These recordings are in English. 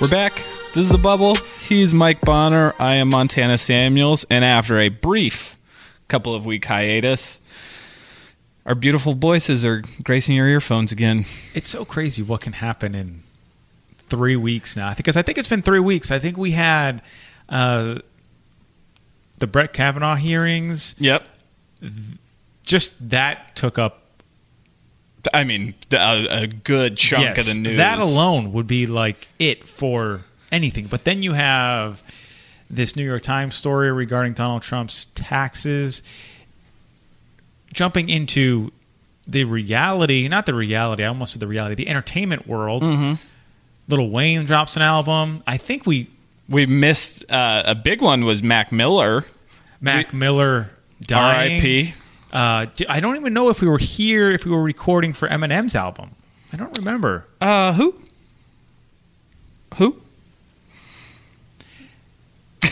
We're back. This is the bubble. He's Mike Bonner. I am Montana Samuels. And after a brief couple of week hiatus, our beautiful voices are gracing your earphones again. It's so crazy what can happen in three weeks now. Because I think it's been three weeks. I think we had uh, the Brett Kavanaugh hearings. Yep. Just that took up I mean, a, a good chunk yes, of the news. That alone would be like it for anything. But then you have this New York Times story regarding Donald Trump's taxes. Jumping into the reality, not the reality, I almost said the reality, the entertainment world. Mm-hmm. Lil Wayne drops an album. I think we We missed uh, a big one was Mac Miller. Mac Miller dying. R.I.P. Uh, I don't even know if we were here, if we were recording for Eminem's album. I don't remember. Uh, who? Who?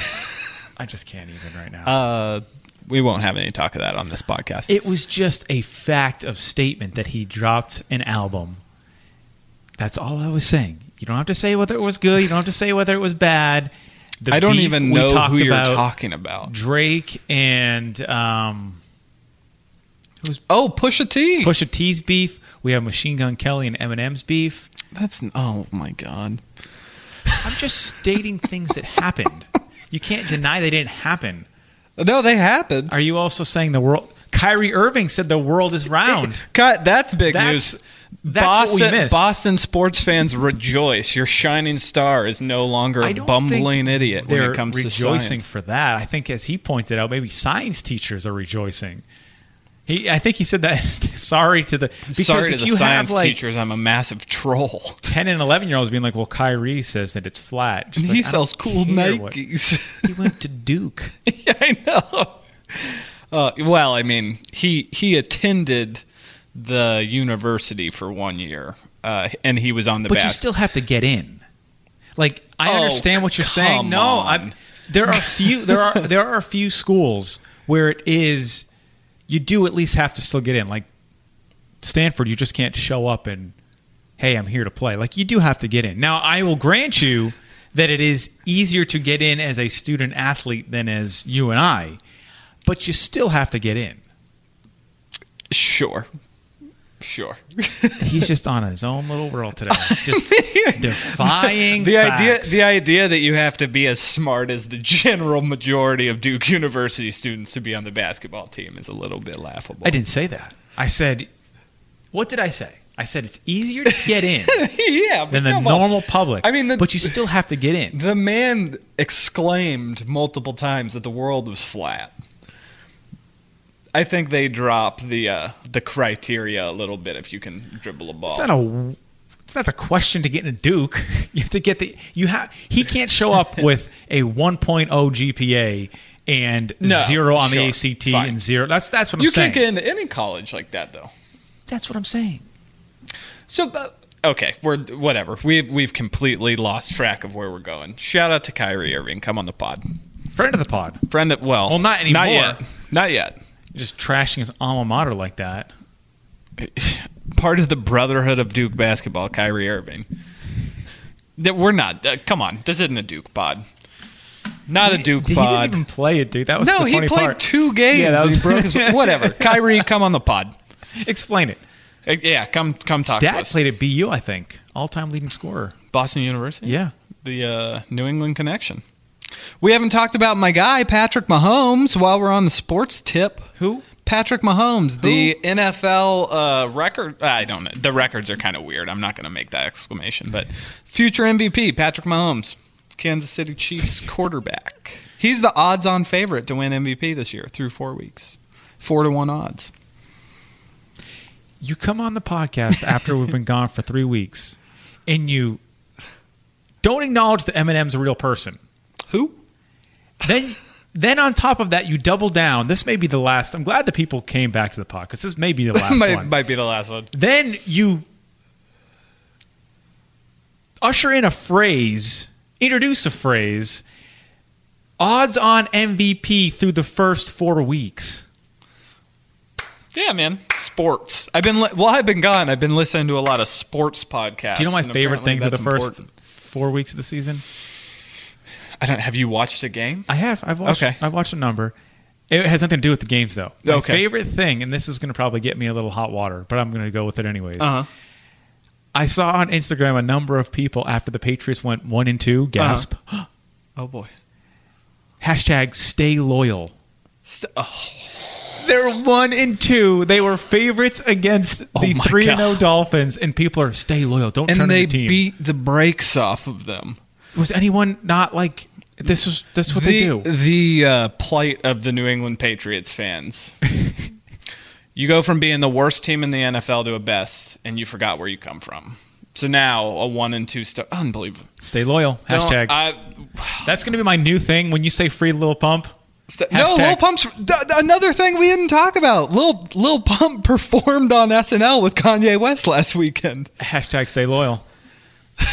I just can't even right now. Uh, we won't have any talk of that on this podcast. it was just a fact of statement that he dropped an album. That's all I was saying. You don't have to say whether it was good. You don't have to say whether it was bad. The I don't even know who you're talking about. Drake and um, Oh, Pusha T. Pusha T's beef. We have Machine Gun Kelly and Eminem's beef. That's oh my god. I'm just stating things that happened. You can't deny they didn't happen. No, they happened. Are you also saying the world? Kyrie Irving said the world is round. Cut. That's big That's- news. that's what we Boston, missed. Boston sports fans rejoice. Your shining star is no longer a bumbling idiot They're it comes rejoicing to science. for that. I think, as he pointed out, maybe science teachers are rejoicing. He, I think he said that. sorry to the because Sorry to the you science have like teachers, I'm a massive troll. ten and eleven year olds being like, "Well, Kyrie says that it's flat." Just And like, he sells cool care what- Nikes. He went to Duke. yeah, I know. Uh, well, I mean, he he attended the university for one year, uh, and he was on the but you still have to get in. Like I Oh, understand what you're saying. No, on. I'm, there are few there are there are a few schools where it is you do at least have to still get in. Like Stanford, you just can't show up and hey, I'm here to play. Like you do have to get in. Now, I will grant you that it is easier to get in as a student athlete than as you and I, but you still have to get in. sure, sure. He's just on his own little world today, just defying the idea. The idea that you have to be as smart as the general majority of Duke University students to be on the basketball team is a little bit laughable. I didn't say that. I said, what did I say? I said it's easier to get in yeah, than the come on. normal public. I mean, the- but you still have to get in. The man exclaimed multiple times that the world was flat. I think they drop the uh, the criteria a little bit if you can dribble a ball. It's not a. It's not the question to get in a Duke. You have to get the. You have. He can't show up with a 1.0 GPA and No, zero on the ACT fine. and zero. That's that's what I'm you saying. You can't get into any college like that though. that's what I'm saying. So uh, okay, we're whatever. We've we've completely lost track of where we're going. Shout out to Kyrie Irving. Come on the pod, Friend of the pod. friend. Of, well, Well, not anymore. Not yet. Not yet. Just trashing his alma mater like that. Part of the brotherhood of Duke basketball, Kyrie Irving. That we're not. Uh, come on, this isn't a Duke pod. Not a Duke He pod. didn't even play it, dude. That was no, he played part. two games. Yeah, that was he broke his, whatever. Kyrie, come on the pod. Explain it. Uh, Yeah, come come talk to Dad us. played at BU, I think. All time leading scorer. Boston University. Yeah. the uh, New England connection. We haven't talked about my guy Patrick Mahomes while we're on the sports tip. Who? Patrick Mahomes, the NFL uh, record. I don't know. The records are kind of weird. I'm not going to make that exclamation, but future MVP Patrick Mahomes, Kansas City Chiefs quarterback. He's the odds-on favorite to win MVP this year through four weeks, four to one odds. You come on the podcast after we've been gone for three weeks, and you don't acknowledge that Eminem's a real person. Who? Then, then on top of that, you double down. This may be the last. I'm glad the people came back to the pod because this may be the last might, one. might be the last one. Then you usher in a phrase, introduce a phrase. Odds on MVP through the first four weeks. Yeah, man. Sports. I've been li- well. I've been gone. I've been listening to a lot of sports podcasts. Do you know my favorite thing for the first important. four weeks of the season. I don't. Have you watched a game? I have. I've watched. Okay. I've watched a number. It has nothing to do with the games, though. My Okay. favorite thing, and this is going to probably get me a little hot water, but I'm going to go with it anyways. Uh huh. I saw on Instagram a number of people after the Patriots went one and two. Gasp! Oh boy. Hashtag stay loyal. St- oh, They're one and two. They were favorites against the Oh my three and zero Dolphins, and people are stay loyal. Don't turn and to they the beat the brakes off of them. Was anyone not like this? Was this what the, they do? The uh, plight of the New England Patriots fans. you go from being the worst team in the NFL to a best, and you forgot where you come from. So now a one and two star, unbelievable. Stay loyal. Don't- Hashtag. I- That's going to be my new thing. When you say free little pump, no, Hashtag- Lil Pump's d- d- another thing we didn't talk about. Lil Lil Pump performed on SNL with Kanye West last weekend. hashtag stay loyal.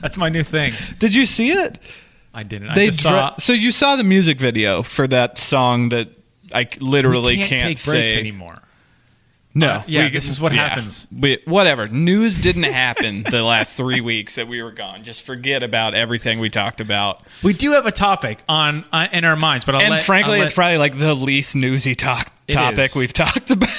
That's my new thing. Did you see it? I didn't. I They just dra- saw. so you saw the music video for that song that I literally we can't, take say breaks anymore. No, Uh, yeah, this is what happens. We, whatever. News didn't happen the last three weeks that we were gone. Just forget about everything we talked about. We do have a topic on uh, in our minds, but I'll and let- frankly, I'll it's let- probably like the least newsy talk topic we've talked about.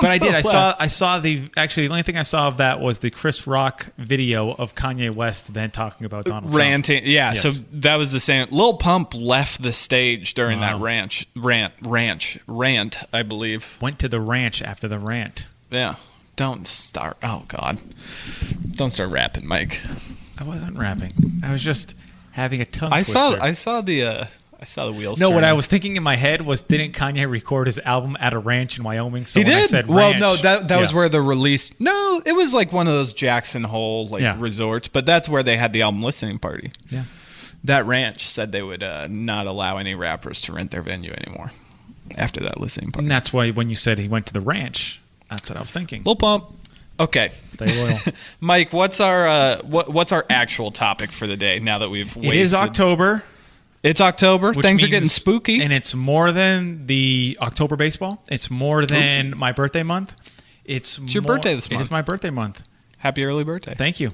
But I did. I saw. I saw the. Actually, the only thing I saw of that was the Chris Rock video of Kanye West then talking about Donald Trump. ranting. Yeah, Yes. so that was the same. Lil Pump left the stage during that ranch, rant, ranch, rant. I believe. Went to the ranch after the rant. Yeah. Don't start. Oh God. Don't start rapping, Mike. I wasn't rapping. I was just having a tongue. I saw. I saw the. Uh, I saw the wheels. No, what. I was thinking in my head was, didn't Kanye record his album at a ranch in Wyoming? So he when I did. said well, ranch- no, that that was where the release. No, it was like one of those Jackson Hole like Yeah. resorts, but that's where they had the album listening party. Yeah. That ranch said they would uh, not allow any rappers to rent their venue anymore after that listening party. And that's why when you said he went to the ranch, that's what I was thinking. Lil Pump. Okay, Stay loyal. Mike. What's our uh, what, what's our actual topic for the day? Now that we've it is wasted- October. It's October. which Things are getting spooky. and it's more than the October baseball. It's more than my birthday month. It's, your birthday this month. It is my birthday month. Happy early birthday. Thank you.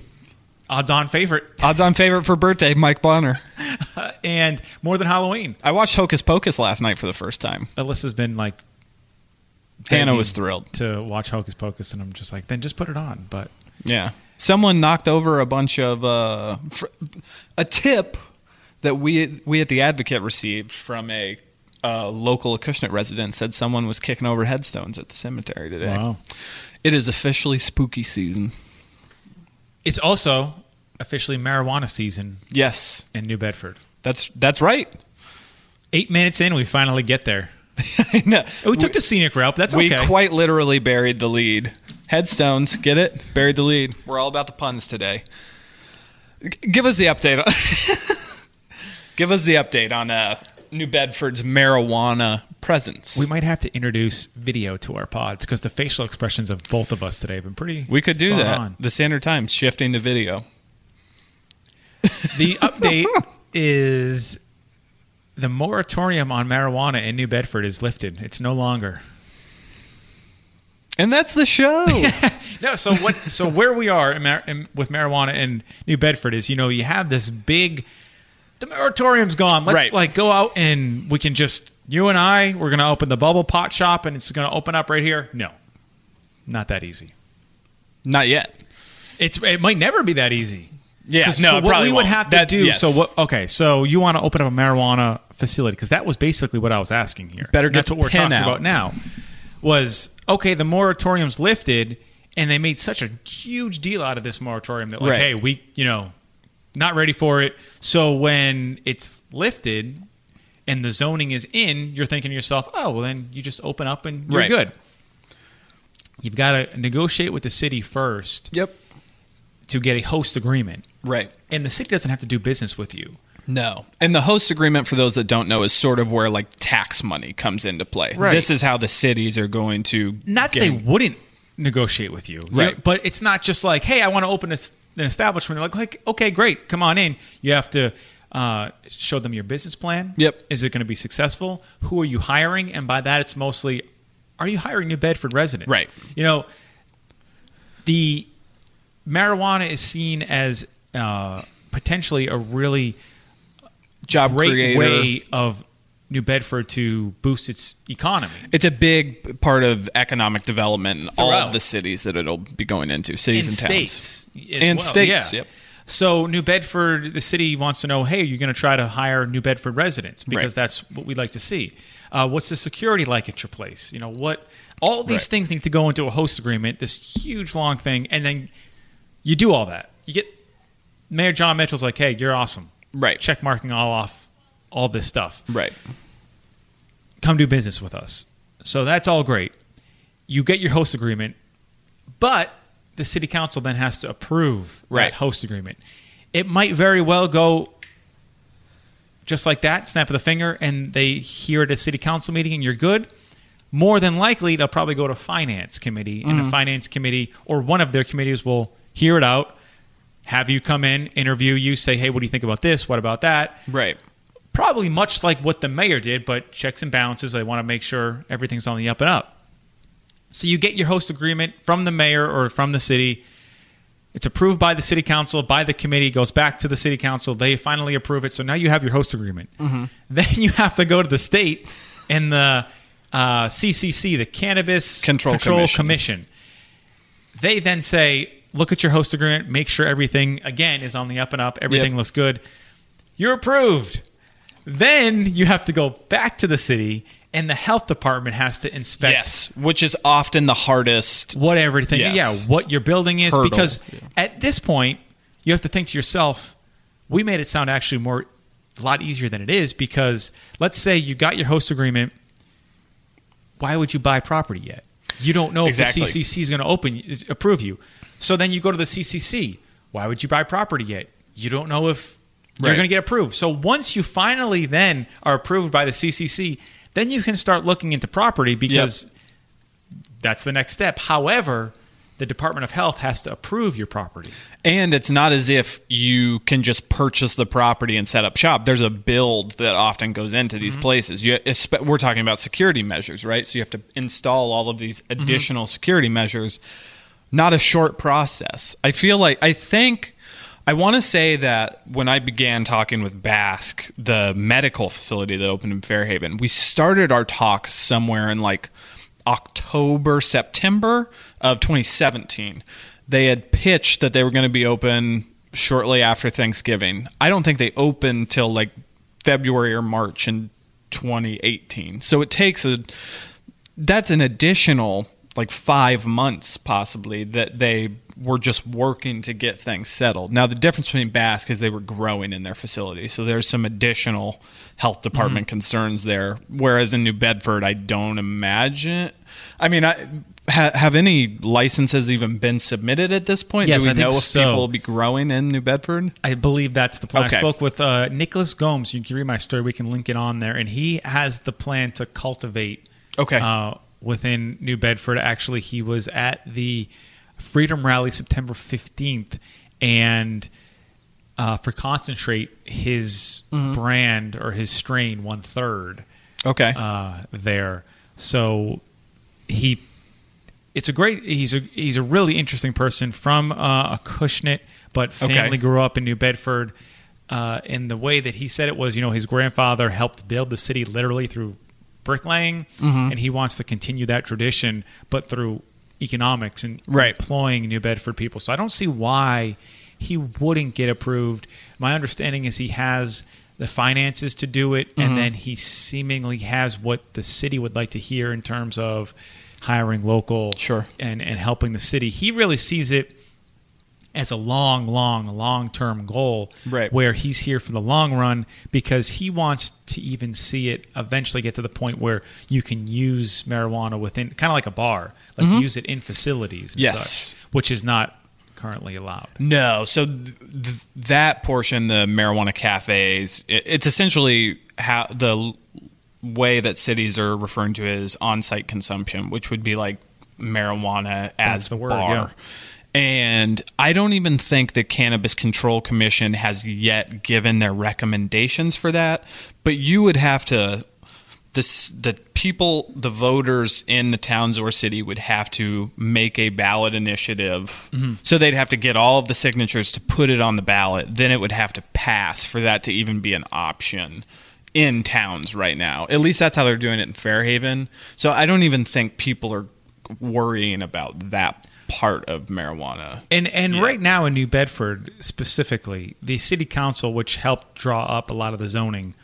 Odds-on favorite, Odds on favorite for birthday, Mike Bonner. and more than Halloween. I watched Hocus Pocus last night for the first time. Alyssa's been like Hannah was thrilled. to watch Hocus Pocus, and I'm just like, then just put it on. But Yeah. Someone knocked over a bunch of uh, fr- a tip that we we at the Advocate received from a uh, local Acushnet resident said someone was kicking over headstones at the cemetery today. Wow. It is officially spooky season. it's also officially marijuana season Yes, in New Bedford. that's that's right. Eight minutes in, we finally get there. I know. Oh, we took the scenic route. But that's we okay. quite literally buried the lead. Headstones, get it? Buried the lead. We're all about the puns today. G- give us the update. Give us the update on uh, New Bedford's marijuana presence. we might have to introduce video to our pods because the facial expressions of both of us today have been pretty. We could do that. on. The Standard Times shifting to video. The update is the moratorium on marijuana in New Bedford is lifted. It's no longer. And that's the show. No, so what? So where we are in in, with marijuana in New Bedford is, you know, you have this big. The moratorium's gone. Let's Right. like go out and we can just you and I. We're gonna open the bubble pot shop and it's gonna open up right here. No, not that easy. Not yet. It's it might never be that easy. Yeah, 'Cause no, so it what probably we would won't. have to That- do. yes. So what? Okay, so you want to open up a marijuana facility because that was basically what I was asking here. Better And get that's the what we're pen talking out. about now. Was okay. The moratorium's lifted, and they made such a huge deal out of this moratorium that like, Right. hey, we you know, not ready for it. So when it's lifted and the zoning is in, you're thinking to yourself, oh, well then you just open up and you're Right. good. You've got to negotiate with the city first Yep. to get a host agreement. Right. And the city doesn't have to do business with you. No. And the host agreement, for those that don't know, is sort of where like tax money comes into play. Right. This is how the cities are going to Not that get- they wouldn't negotiate with you, You- Right. But it's not just like, hey, I want to open a an establishment. They're like, okay, great, come on in. You have to uh, show them your business plan. Yep. Is it going to be successful? Who are you hiring? And by that, it's mostly, are you hiring New Bedford residents? Right. You know, the marijuana is seen as uh, potentially a really Job great creator. way of New Bedford to boost its economy. It's a big part of economic development in all of the cities that it'll be going into, cities and, towns. states as And well, states, yeah. yep. So New Bedford, the city wants to know, hey, you're going to try to hire New Bedford residents because Right. that's what we'd like to see. Uh, what's the security like at your place? You know what? All these Right. things need to go into a host agreement. This huge long thing, and then you do all that. You get Mayor Jon Mitchell's like, hey, you're awesome. Right. Check marking all off all this stuff Right. come do business with us. So that's all great. You get your host agreement, but the city council then has to approve Right. that host agreement. It might very well go just like that, snap of the finger, and they hear it at a city council meeting and you're good. More than likely, they'll probably go to finance committee, and Mm-hmm. the finance committee or one of their committees will hear it out, have you come in, interview you, say, hey, what do you think about this? What about that? Right. probably much like what the mayor did, but checks and balances. They want to make sure everything's on the up and up. So you get your host agreement from the mayor or from the city. It's approved by the city council, by the committee, goes back to the city council. They finally approve it. So now you have your host agreement. Then you have to go to the state and the uh, CCC, the Cannabis Control Commission. Commission. They then say, look at your host agreement, make sure everything, again, is on the up and up, everything Yep. looks good. You're approved. Then you have to go back to the city, and the health department has to inspect Yes, which is often the hardest. what everything, Yes. yeah, what your building is. Hurdle, Because yeah. at this point, you have to think to yourself, we made it sound actually more a lot easier than it is because let's say you got your host agreement. Why would you buy property yet? You don't know Exactly. if the CCC is going to open is, approve you. So then you go to the CCC. Why would you buy property yet? You don't know if you're Right. going to get approved. So once you finally then are approved by the CCC, then you can start looking into property because that's the next step. However, the Department of Health has to approve your property. And it's not as if you can just purchase the property and set up shop. There's a build that often goes into Mm-hmm. these places. You, we're talking about security measures, right? So you have to install all of these Mm-hmm. additional security measures. Not a short process. I feel like, I think, I want to say that when I began talking with Bask, the medical facility that opened in Fairhaven, we started our talks somewhere in like October, September of 2017. They had pitched that they were going to be open shortly after Thanksgiving. I don't think they opened till like February or March in 2018. So it takes a that's an additional like 5 months possibly that they were just working to get things settled. Now the difference between Bask is they were growing in their facility. So there's some additional health department concerns there whereas in New Bedford I don't imagine I mean I ha, have any licenses even been submitted at this point? Yes, Do we I think know if so. people will be growing in New Bedford? I believe that's the plan. Okay. I spoke with uh, Nicholas Gomes. You can read my story. We can link it on there. And he has the plan to cultivate Okay. uh, within New Bedford. Actually, he was at the Freedom Rally September 15th. And uh, for Concentrate, his Mm-hmm. brand or his strain one third Okay. uh, there. So he, it's a great. He's a he's a really interesting person from uh, Acushnet, but Okay. family grew up in New Bedford. Uh, and the way that he said it was, you know, his grandfather helped build the city literally through bricklaying, Mm-hmm. and he wants to continue that tradition, but through economics and Right. employing New Bedford people. So I don't see why he wouldn't get approved. My understanding is he has the finances to do it, Mm-hmm. and then he seemingly has what the city would like to hear in terms of hiring local Sure. and, and helping the city. He really sees it as a long, long, long term goal Right. where he's here for the long run because he wants to even see it eventually get to the point where you can use marijuana within kind of like a bar, like use it in facilities and Mm-hmm. Yes. such, which is not currently allowed. No, so th- th- that portion, the marijuana cafes, it, it's essentially how the way that cities are referring to it as on-site consumption, which would be like marijuana That's as the word, bar. yeah. And I don't even think the Cannabis Control Commission has yet given their recommendations for that. But you would have to this the people, the voters in the towns or city would have to make a ballot initiative. Mm-hmm. So they'd have to get all of the signatures to put it on the ballot. Then it would have to pass for that to even be an option in towns right now. At least that's how they're doing it in Fairhaven. So I don't even think people are worrying about that part of marijuana. And and Yeah. right now in New Bedford specifically, the city council, which helped draw up a lot of the zoning,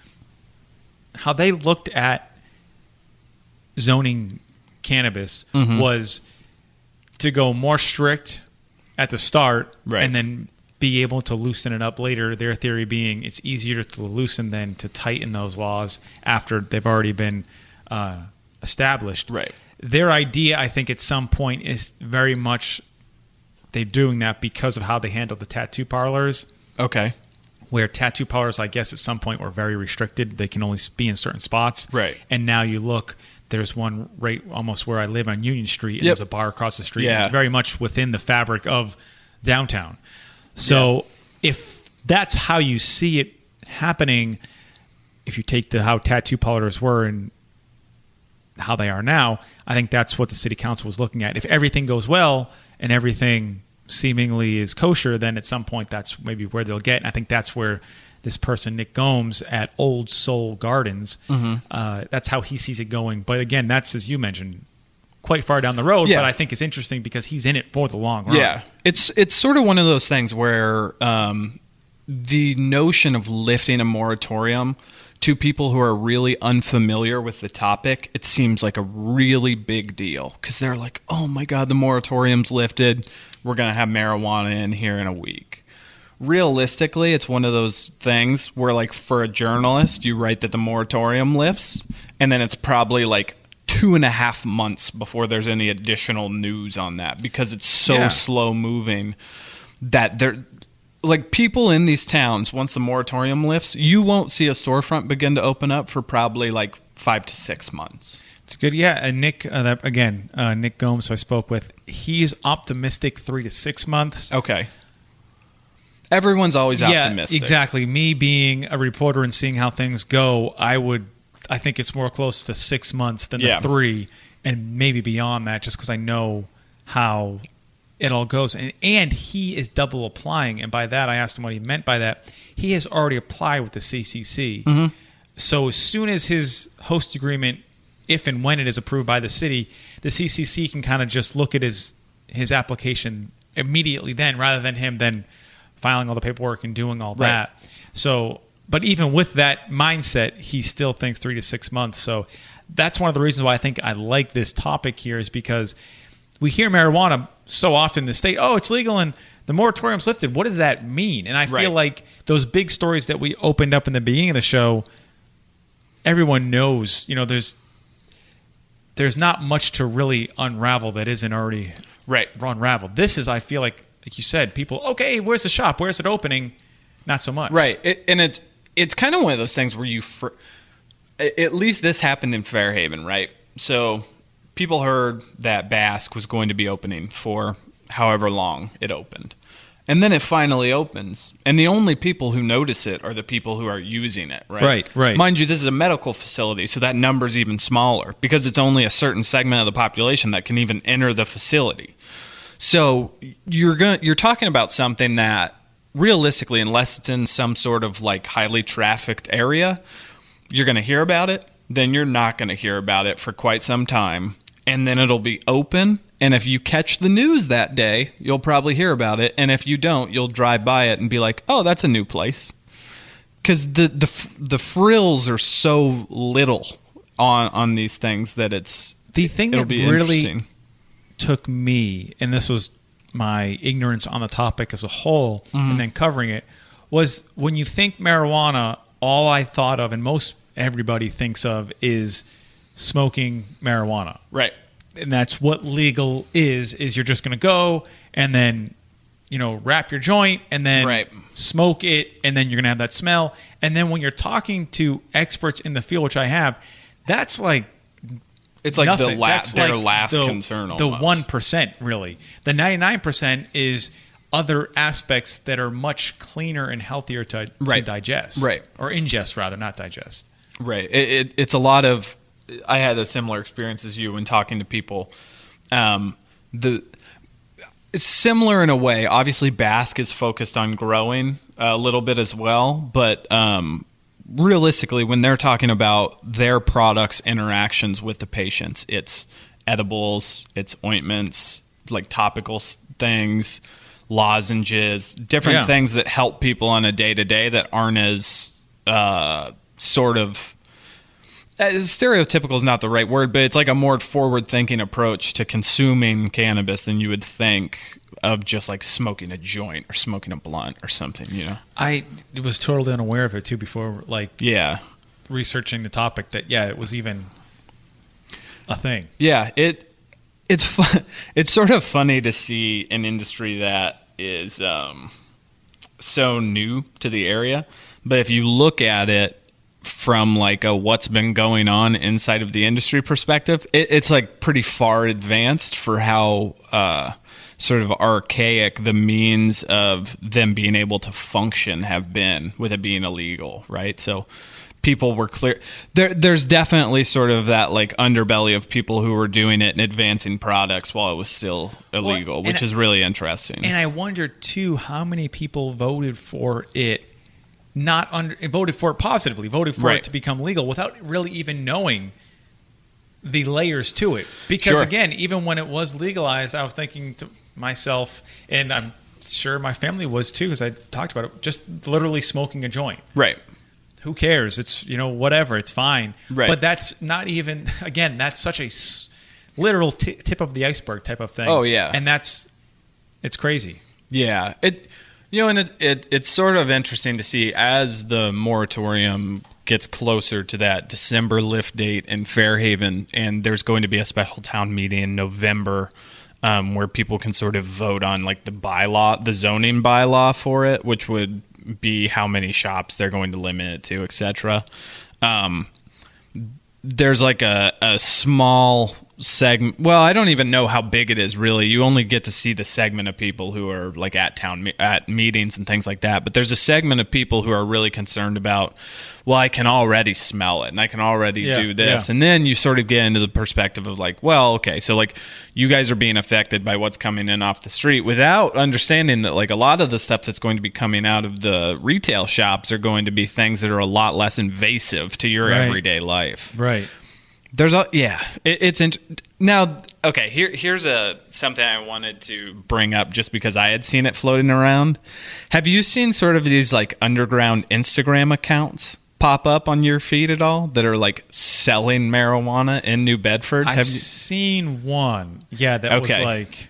how they looked at zoning cannabis Mm-hmm. was to go more strict at the start Right. and then be able to loosen it up later. Their theory being it's easier to loosen than to tighten those laws after they've already been uh, established. Right. Their idea, I think, at some point is very much they're doing that because of how they handle the tattoo parlors, Okay. where tattoo parlors, I guess, at some point were very restricted. They can only be in certain spots. Right. And now you look, there's one right almost where I live on Union Street, and Yep. there's a bar across the street. Yeah. And it's very much within the fabric of downtown. So if that's how you see it happening, if you take the how tattoo parlors were and how they are now, I think that's what the city council was looking at. If everything goes well and everything seemingly is kosher, then at some point that's maybe where they'll get. And I think that's where this person, Nick Gomes at Old Soul Gardens, Mm-hmm. uh, that's how he sees it going. But again, that's as you mentioned, quite far down the road. Yeah. But I think it's interesting because he's in it for the long run. Yeah, it's it's sort of one of those things where um, the notion of lifting a moratorium to people who are really unfamiliar with the topic, it seems like a really big deal because they're like, "Oh my god, the moratorium's lifted. We're gonna have marijuana in here in a week." Realistically, it's one of those things where, like, for a journalist, you write that the moratorium lifts, and then it's probably like two and a half months before there's any additional news on that because it's so Yeah. slow moving that they're like people in these towns once the moratorium lifts you won't see a storefront begin to open up for probably like five to six months It's good. Yeah, and Nick, uh, that, again, uh, Nick Gomes, who I spoke with, he's optimistic three to six months. okay everyone's always optimistic Yeah, exactly. Me being a reporter and seeing how things go, I would. I think it's more close to six months than Yeah. the three, and maybe beyond that, just because I know how it all goes. And, and he is double applying, and by that, I asked him what he meant by that. He has already applied with the CCC. Mm-hmm. So as soon as his host agreement, if and when it is approved by the city, the CCC can kind of just look at his his application immediately then, rather than him then filing all the paperwork and doing all Right. that. So, but even with that mindset, he still thinks three to six months. So that's one of the reasons why I think I like this topic here is because we hear marijuana so often the state. Oh, it's legal and the moratorium's lifted. What does that mean? And I Right. feel like those big stories that we opened up in the beginning of the show, everyone knows. You know, there's there's not much to really unravel that isn't already right unraveled. This is, I feel like, like you said, people. Okay, where's the shop? Where's it opening? Not so much. right it, and it's it's kind of one of those things where you fr- at least this happened in fairhaven right so people heard that Bask was going to be opening for however long it opened. And then it finally opens. And the only people who notice it are the people who are using it right? Right, right. mind you this is a medical facility so that number's even smaller because it's only a certain segment of the population that can even enter the facility. So you're going you're talking about something that realistically unless it's in some sort of like highly trafficked area you're going to hear about it then you're not going to hear about it for quite some time and then it'll be open and if you catch the news that day you'll probably hear about it and if you don't you'll drive by it and be like oh that's a new place cuz the the the frills are so little on on these things that it's The thing that really took me, and this was my ignorance on the topic as a whole, Mm-hmm. and then covering it, was when you think marijuana, all I thought of, and most everybody thinks of, is smoking marijuana. right and that's what legal is is you're just going to go and then you know wrap your joint and then Right. smoke it and then you're going to have that smell and then when you're talking to experts in the field which i have that's like it's like the nothing. la- That's their like last the, concern the 1% really the 99% is other aspects that are much cleaner and healthier to, to digest Right. or ingest rather not digest Right. It, it, it's a lot of I had a similar experience as you when talking to people. Um, the it's similar in a way. Obviously, Bask is focused on growing a little bit as well, but um, realistically, when they're talking about their products' interactions with the patients, it's edibles, it's ointments, like topical things, lozenges, different Yeah. things that help people on a day to day that aren't as uh, sort of uh, stereotypical is not the right word, but it's like a more forward thinking approach to consuming cannabis than you would think of just like smoking a joint or smoking a blunt or something, you know? I was totally unaware of it too before, like Yeah. researching the topic. That yeah, it was even a thing. Yeah, it it's fun. It's sort of funny to see an industry that is um, so new to the area, but if you look at it from like a what's been going on inside of the industry perspective, it, it's like pretty far advanced for how uh, sort of archaic the means of them being able to function have been with it being illegal, right? So people were clear there there's definitely sort of that like underbelly of people who were doing it and advancing products while it was still illegal and which I- is really interesting And I wonder too how many people voted for it, not under voted for it positively, voted for Right. it to become legal without really even knowing the layers to it. Because Sure. again, even when it was legalized, I was thinking to myself, and I'm sure my family was too, because I talked about it, just literally smoking a joint. right Who cares? It's you know whatever, it's fine. Right. But that's not even again. That's such a s- literal t- tip of the iceberg type of thing. Oh, yeah. and that's it's crazy. Yeah, it you know, and it, it it's sort of interesting to see as the moratorium gets closer to that December lift date in Fairhaven, and there's going to be a special town meeting in November. Um, where people can sort of vote on like the bylaw, the zoning bylaw for it, which would be how many shops they're going to limit it to, etc. Um, there's like a, a small segment well i don't even know how big it is really you only get to see the segment of people who are like at town me- at meetings and things like that but there's a segment of people who are really concerned about well i can already smell it and i can already Yeah, do this yeah. and then you sort of get into the perspective of like well okay so like you guys are being affected by what's coming in off the street without understanding that like a lot of the stuff that's going to be coming out of the retail shops are going to be things that are a lot less invasive to your Right. everyday life Right. There's a yeah. It, it's int- now okay. Here here's a something I wanted to bring up just because I had seen it floating around. Have you seen sort of these like underground Instagram accounts pop up on your feed at all that are like selling marijuana in New Bedford? I've Have you? seen one. Yeah, that Okay. was like,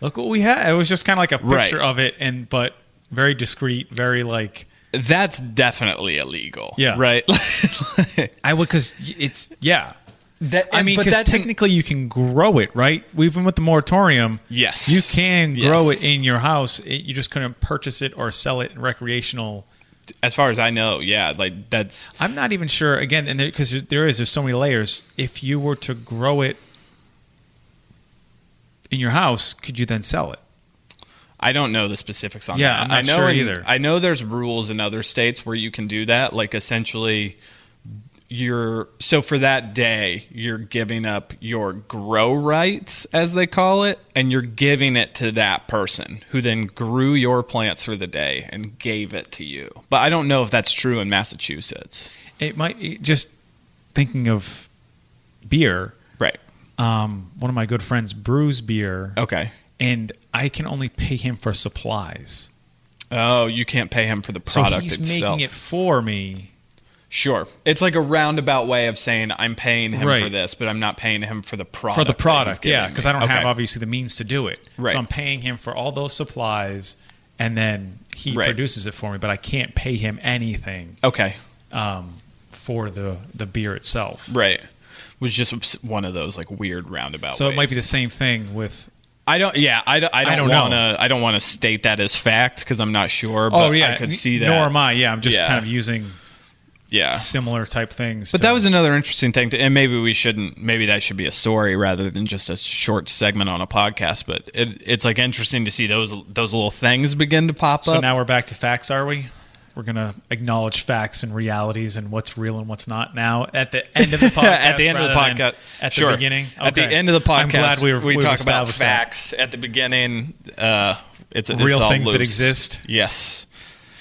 look what we had. It was just kind of like a Right. picture of it, and but very discreet, very like That's definitely illegal. Yeah. Right. I would because it's yeah. That, I mean, but because technically you can grow it, right? We even with the moratorium, Yes. you can grow Yes. it in your house. It, you just couldn't purchase it or sell it in recreational. as far as I know, yeah. Like that's I'm not even sure. Again, and because there is, there's so many layers. If you were to grow it in your house, could you then sell it? I don't know the specifics on Yeah, that. I'm not I know sure in- either. I know there's rules in other states where you can do that. Like essentially, you're so for that day you're giving up your grow rights, as they call it, and you're giving it to that person who then grew your plants for the day and gave it to you. But I don't know if that's true in Massachusetts. It might it- just thinking of beer. Right. Um, one of my good friends brews beer, Okay. and I can only pay him for supplies. Oh, you can't pay him for the So product he's itself. making it for me. Sure. It's like a roundabout way of saying I'm paying him for this, but I'm not paying him for the product. for the product, yeah, because. I don't have obviously the means to do it. Right. So I'm paying him for all those supplies, and then he Right. produces it for me. But I can't pay him anything Okay. um, for the the beer itself. Right. Was just one of those like weird roundabout. So it might be the same thing with. I don't. Yeah. I don't. I don't, want to. I don't want to state that as fact because I'm not sure. But oh yeah, I could see that. Nor am I. Yeah, I'm just Yeah. kind of using Yeah. similar type things. But to- that was another interesting thing, to, and maybe we shouldn't. Maybe that should be a story rather than just a short segment on a podcast. But it, it's like interesting to see those those little things begin to pop so up. So now we're back to facts, are we? we're gonna acknowledge facts and realities and what's real and what's not now at the end of the podcast. at the end of the podcast. At sure. the beginning. At the end of the podcast, I'm glad we, we we've talk about established that. facts. At the beginning, uh, it's it's Real all things that exist. Yes.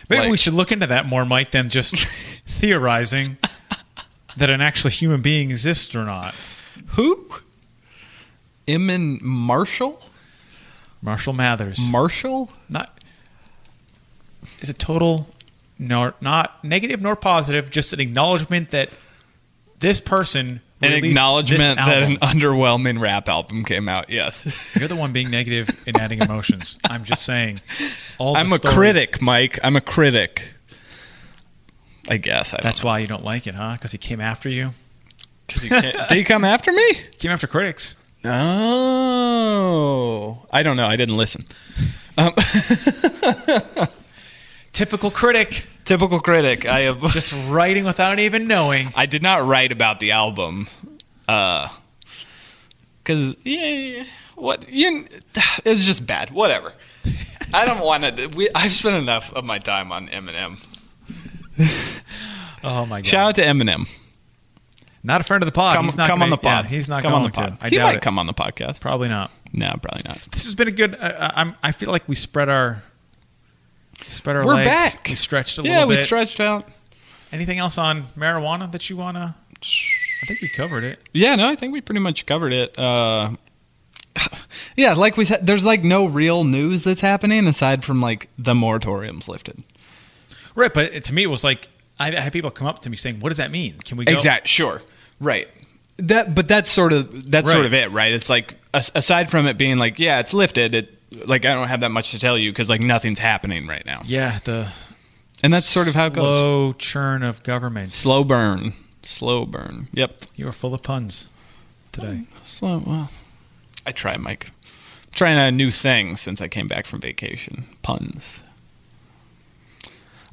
Maybe Like- we should look into that more, Mike, than just theorizing that an actual human being exists or not. Who? Emin Marshall? Marshall Mathers. Marshall? not is a total nor not negative nor positive, just an acknowledgement that this person An acknowledgement that an underwhelming rap album came out. Yes. You're the one being negative in adding emotions. I'm just saying. All I'm a stories- critic, Mike. I'm a critic. I guess. I That's know. why you don't like it, huh? Because he came after you. 'Cause he Did he come after me? Came after critics. Oh. I don't know. I didn't listen. Um, Typical critic, typical critic. I have just writing without even knowing. I did not write about the album, uh, because yeah, what you, it was just bad. Whatever. I don't want to. I've spent enough of my time on Eminem. Oh my god! Shout out to Eminem. Not a friend of the pod. Come, he's not come gonna, on the pod. yeah, he's not come on the pod. to. I he doubt might it. come on the podcast. Probably not. No, probably not. This has been a good. I, I, I'm. I feel like we spread our. Spread our We're legs. back. We stretched a Yeah, little Yeah, we bit. stretched out. Anything else on marijuana that you wanna? I think we covered it. Yeah, no, I think we pretty much covered it. Uh, yeah, like we said, there's like no real news that's happening aside from like the moratorium's lifted. Right, but to me, it was like I had people come up to me saying, "What does that mean? Can we go?" Exact. Sure. Right. That, but that's sort of that's sort of it, right? It's like aside from it being like, yeah, it's lifted. It like I don't have that much to tell you because like nothing's happening right now, Yeah, the and that's sort of how it goes. slow churn of government. Slow burn. Slow burn. Yep. You are full of puns today. Slow. Well, I try, Mike. trying a new thing since I came back from vacation. Puns.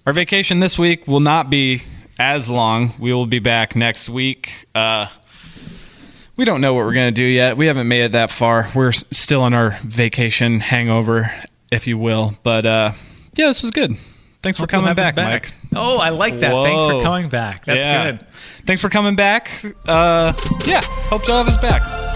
Our vacation this week will not be as long. We will be back next week. Uh, we don't know what we're going to do yet. We haven't made it that far. We're still in our vacation hangover, if you will. But uh, yeah, this was good. Thanks for Hope you'll coming us back, Mike. Oh, I like that. Thanks for coming back. That's Yeah. good. Thanks for coming back. Uh, yeah, hope to have us back.